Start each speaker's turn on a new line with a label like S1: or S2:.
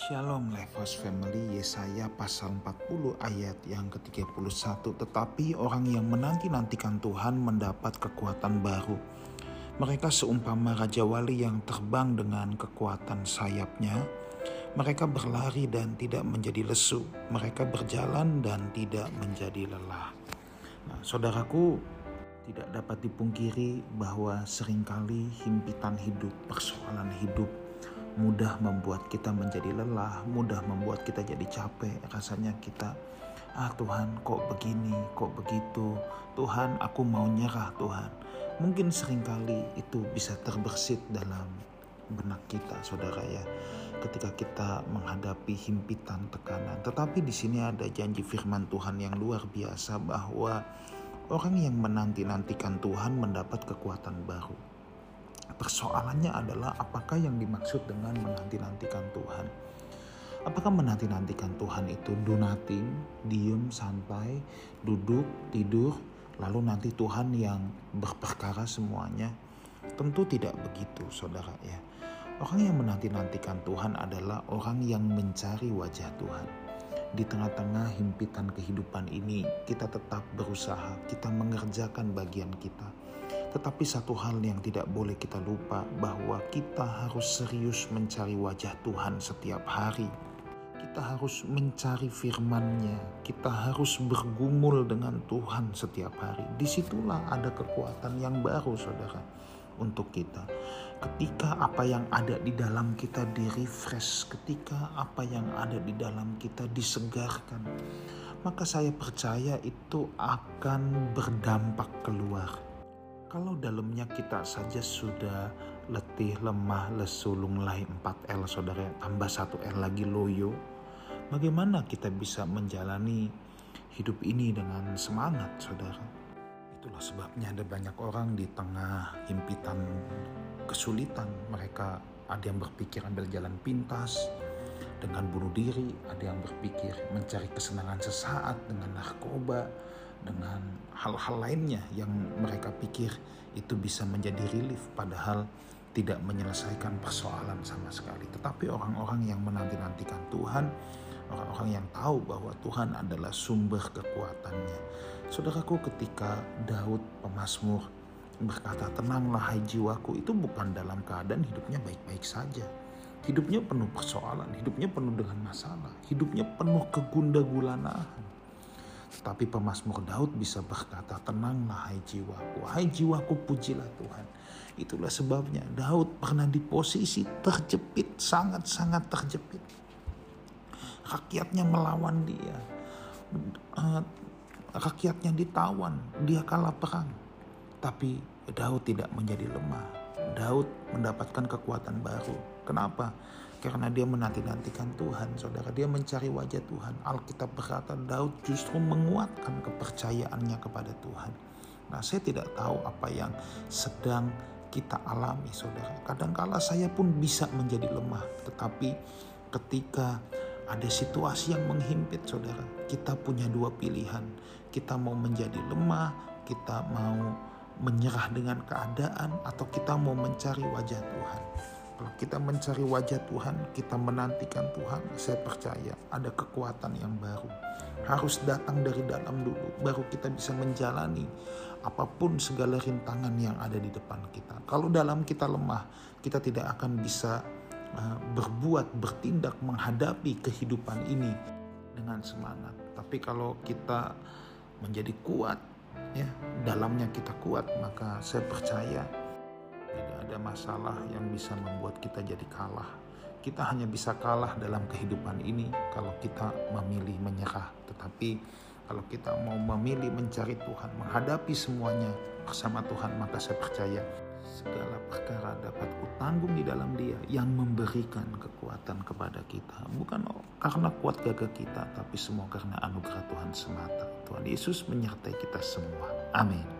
S1: Shalom Levos Family. Yesaya pasal 40 ayat yang ke-31 Tetapi orang yang menanti-nantikan Tuhan mendapat kekuatan baru. Mereka seumpama Raja Wali yang terbang dengan kekuatan sayapnya. Mereka berlari dan tidak menjadi lesu. Mereka berjalan dan tidak menjadi lelah. Nah saudaraku tidak dapat dipungkiri bahwa sering kali himpitan hidup, persoalan hidup mudah membuat kita menjadi lelah, mudah membuat kita jadi capek. Rasanya kita, ah Tuhan kok begini, kok begitu. Tuhan aku mau nyerah Tuhan. Mungkin sering kali itu bisa terbersit dalam benak kita saudara ya ketika kita menghadapi himpitan tekanan tetapi di sini ada janji firman Tuhan yang luar biasa bahwa orang yang menanti-nantikan Tuhan mendapat kekuatan baru Persoalannya adalah apakah yang dimaksud dengan menanti-nantikan Tuhan. Apakah menanti-nantikan Tuhan itu do nothing, diem, santai, duduk, tidur, lalu nanti Tuhan yang berperkara semuanya? Tentu tidak begitu saudara ya. Orang yang menanti-nantikan Tuhan adalah orang yang mencari wajah Tuhan. Di tengah-tengah himpitan kehidupan ini, kita tetap berusaha, kita mengerjakan bagian kita tetapi satu hal yang tidak boleh kita lupa bahwa kita harus serius mencari wajah Tuhan setiap hari. Kita harus mencari firman-Nya. Kita harus bergumul dengan Tuhan setiap hari. Di situlah ada kekuatan yang baru saudara untuk kita. Ketika apa yang ada di dalam kita di refresh, ketika apa yang ada di dalam kita disegarkan, maka saya percaya itu akan berdampak keluar kalau dalamnya kita saja sudah letih, lemah, lesu, lunglai 4L saudara, tambah 1L lagi loyo, bagaimana kita bisa menjalani hidup ini dengan semangat saudara? Itulah sebabnya ada banyak orang di tengah himpitan kesulitan. Mereka ada yang berpikir ambil jalan pintas dengan bunuh diri, ada yang berpikir mencari kesenangan sesaat dengan narkoba, dengan hal-hal lainnya yang mereka pikir itu bisa menjadi relief padahal tidak menyelesaikan persoalan sama sekali. Tetapi orang-orang yang menanti-nantikan Tuhan, orang-orang yang tahu bahwa Tuhan adalah sumber kekuatannya. Saudaraku ketika Daud pemazmur berkata tenanglah hai jiwaku itu bukan dalam keadaan hidupnya baik-baik saja. Hidupnya penuh persoalan, hidupnya penuh dengan masalah, hidupnya penuh kegundagulanaan tapi pemazmur Daud bisa berkata, tenanglah hai jiwaku, hai jiwaku pujilah Tuhan. Itulah sebabnya Daud pernah di posisi terjepit, sangat-sangat terjepit. Rakyatnya melawan dia, eh, rakyatnya ditawan, dia kalah perang. Tapi Daud tidak menjadi lemah. Daud mendapatkan kekuatan baru. Kenapa? Karena dia menanti-nantikan Tuhan, saudara. Dia mencari wajah Tuhan. Alkitab berkata Daud justru menguatkan kepercayaannya kepada Tuhan. Nah saya tidak tahu apa yang sedang kita alami saudara. Kadangkala saya pun bisa menjadi lemah. Tetapi ketika ada situasi yang menghimpit saudara. Kita punya dua pilihan. Kita mau menjadi lemah, kita mau menyerah dengan keadaan atau kita mau mencari wajah Tuhan. Kita mencari wajah Tuhan, kita menantikan Tuhan, saya percaya ada kekuatan yang baru. Harus datang dari dalam dulu, baru kita bisa menjalani apa pun segala rintangan yang ada di depan kita. Kalau dalam kita lemah, kita tidak akan bisa uh, berbuat, bertindak, menghadapi kehidupan ini dengan semangat. Tapi kalau kita menjadi kuat, ya dalamnya kita kuat, maka saya percaya tidak ada masalah yang bisa membuat kita jadi kalah. Kita hanya bisa kalah dalam kehidupan ini kalau kita memilih menyerah. Tetapi kalau kita mau memilih mencari Tuhan, menghadapi semuanya bersama Tuhan, maka saya percaya segala perkara dapat kutanggung di dalam dia yang memberikan kekuatan kepada kita. Bukan karena kuat gagah kita, tapi semua karena anugerah Tuhan semata. Tuhan Yesus menyertai kita semua. Amin.